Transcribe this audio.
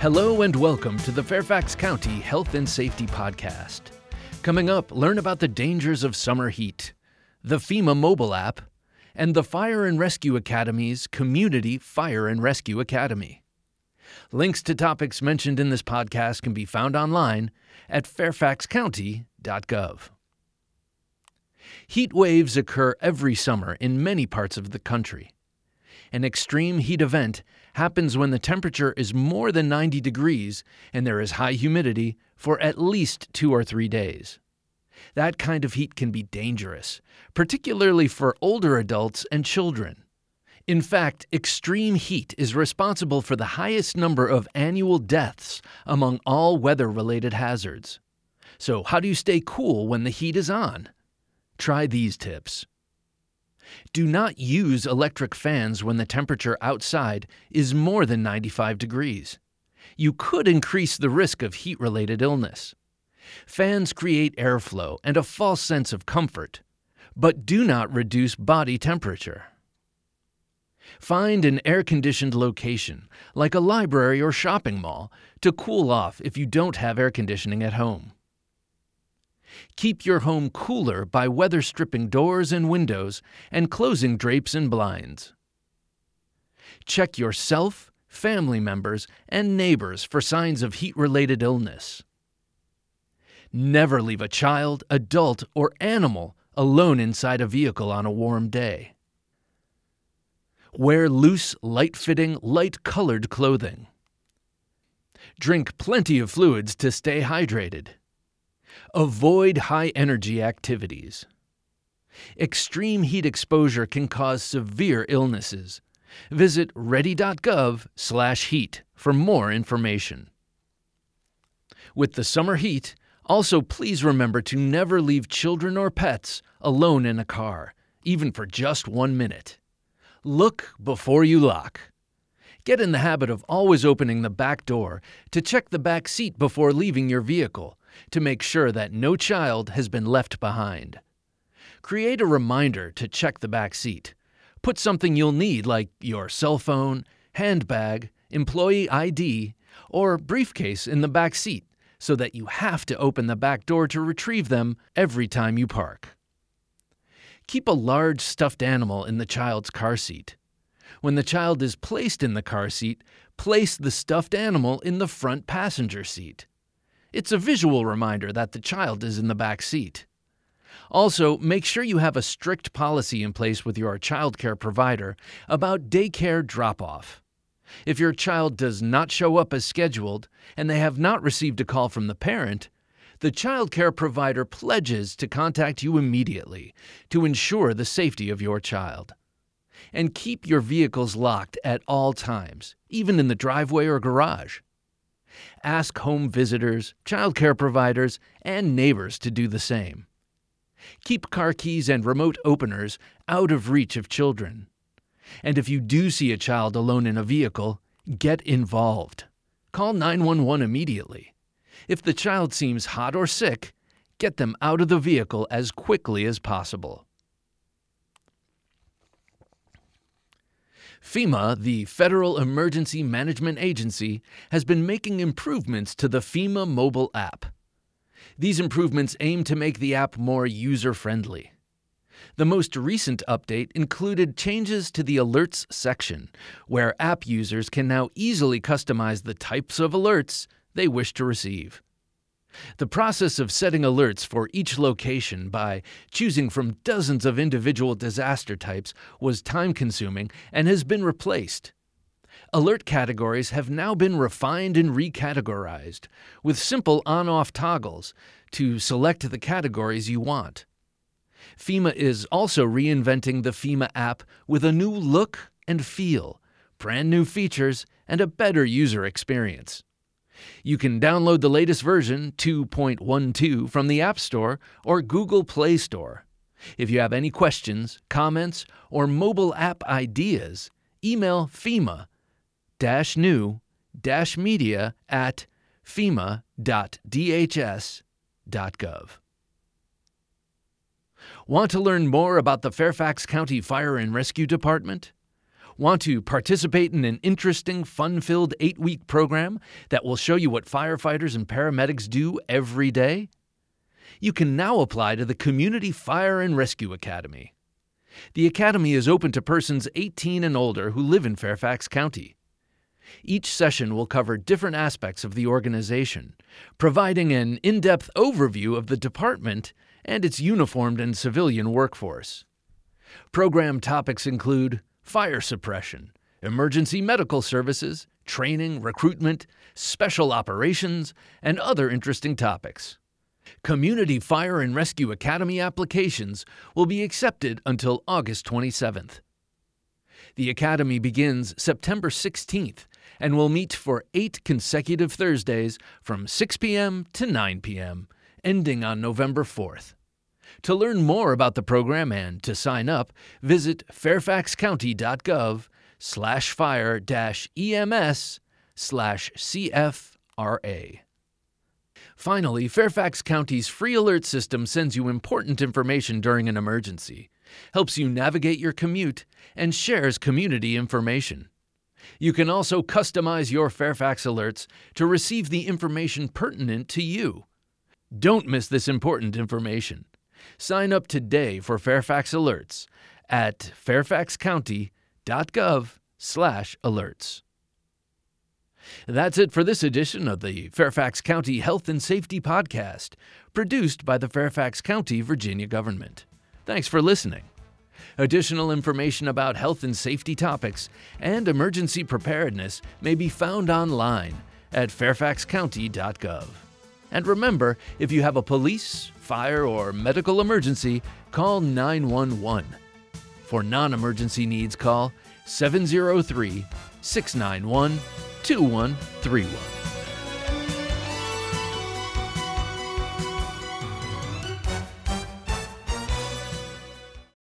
Hello and welcome to the Fairfax County Health and Safety Podcast. Coming up, learn about the dangers of summer heat, the FEMA mobile app, and the Fire and Rescue Academy's Community Fire and Rescue Academy. Links to topics mentioned in this podcast can be found online at fairfaxcounty.gov. Heat waves occur every summer in many parts of the country. An extreme heat event happens when the temperature is more than 90 degrees and there is high humidity for at least two or three days. That kind of heat can be dangerous, particularly for older adults and children. In fact, extreme heat is responsible for the highest number of annual deaths among all weather related hazards. So, how do you stay cool when the heat is on? Try these tips. Do not use electric fans when the temperature outside is more than 95 degrees. You could increase the risk of heat related illness. Fans create airflow and a false sense of comfort, but do not reduce body temperature. Find an air conditioned location, like a library or shopping mall, to cool off if you don't have air conditioning at home. Keep your home cooler by weather stripping doors and windows and closing drapes and blinds. Check yourself, family members, and neighbors for signs of heat related illness. Never leave a child, adult, or animal alone inside a vehicle on a warm day. Wear loose, light fitting, light colored clothing. Drink plenty of fluids to stay hydrated. Avoid high energy activities. Extreme heat exposure can cause severe illnesses. Visit ready.gov/heat for more information. With the summer heat, also please remember to never leave children or pets alone in a car, even for just 1 minute. Look before you lock. Get in the habit of always opening the back door to check the back seat before leaving your vehicle to make sure that no child has been left behind. Create a reminder to check the back seat. Put something you'll need like your cell phone, handbag, employee ID, or briefcase in the back seat so that you have to open the back door to retrieve them every time you park. Keep a large stuffed animal in the child's car seat. When the child is placed in the car seat, place the stuffed animal in the front passenger seat. It's a visual reminder that the child is in the back seat. Also, make sure you have a strict policy in place with your childcare provider about daycare drop off. If your child does not show up as scheduled and they have not received a call from the parent, the childcare provider pledges to contact you immediately to ensure the safety of your child. And keep your vehicles locked at all times, even in the driveway or garage. Ask home visitors, childcare providers, and neighbors to do the same. Keep car keys and remote openers out of reach of children. And if you do see a child alone in a vehicle, get involved. Call 911 immediately. If the child seems hot or sick, get them out of the vehicle as quickly as possible. FEMA, the Federal Emergency Management Agency, has been making improvements to the FEMA mobile app. These improvements aim to make the app more user friendly. The most recent update included changes to the alerts section, where app users can now easily customize the types of alerts they wish to receive. The process of setting alerts for each location by choosing from dozens of individual disaster types was time consuming and has been replaced. Alert categories have now been refined and recategorized with simple on off toggles to select the categories you want. FEMA is also reinventing the FEMA app with a new look and feel, brand new features, and a better user experience. You can download the latest version, 2.12, from the App Store or Google Play Store. If you have any questions, comments, or mobile app ideas, email FEMA new media at fema.dhs.gov. Want to learn more about the Fairfax County Fire and Rescue Department? Want to participate in an interesting, fun filled eight week program that will show you what firefighters and paramedics do every day? You can now apply to the Community Fire and Rescue Academy. The Academy is open to persons 18 and older who live in Fairfax County. Each session will cover different aspects of the organization, providing an in depth overview of the department and its uniformed and civilian workforce. Program topics include fire suppression, emergency medical services, training, recruitment, special operations, and other interesting topics. Community Fire and Rescue Academy applications will be accepted until August 27th. The Academy begins September 16th and will meet for eight consecutive Thursdays from 6 p.m. to 9 p.m., ending on November 4th. To learn more about the program and to sign up, visit fairfaxcounty.gov slash fire dash EMS slash CFRA. Finally, Fairfax County's free alert system sends you important information during an emergency, helps you navigate your commute, and shares community information. You can also customize your Fairfax alerts to receive the information pertinent to you. Don't miss this important information. Sign up today for Fairfax Alerts at fairfaxcounty.gov/alerts. That's it for this edition of the Fairfax County Health and Safety Podcast, produced by the Fairfax County, Virginia government. Thanks for listening. Additional information about health and safety topics and emergency preparedness may be found online at fairfaxcounty.gov. And remember, if you have a police, fire, or medical emergency, call 911. For non emergency needs, call 703 691 2131.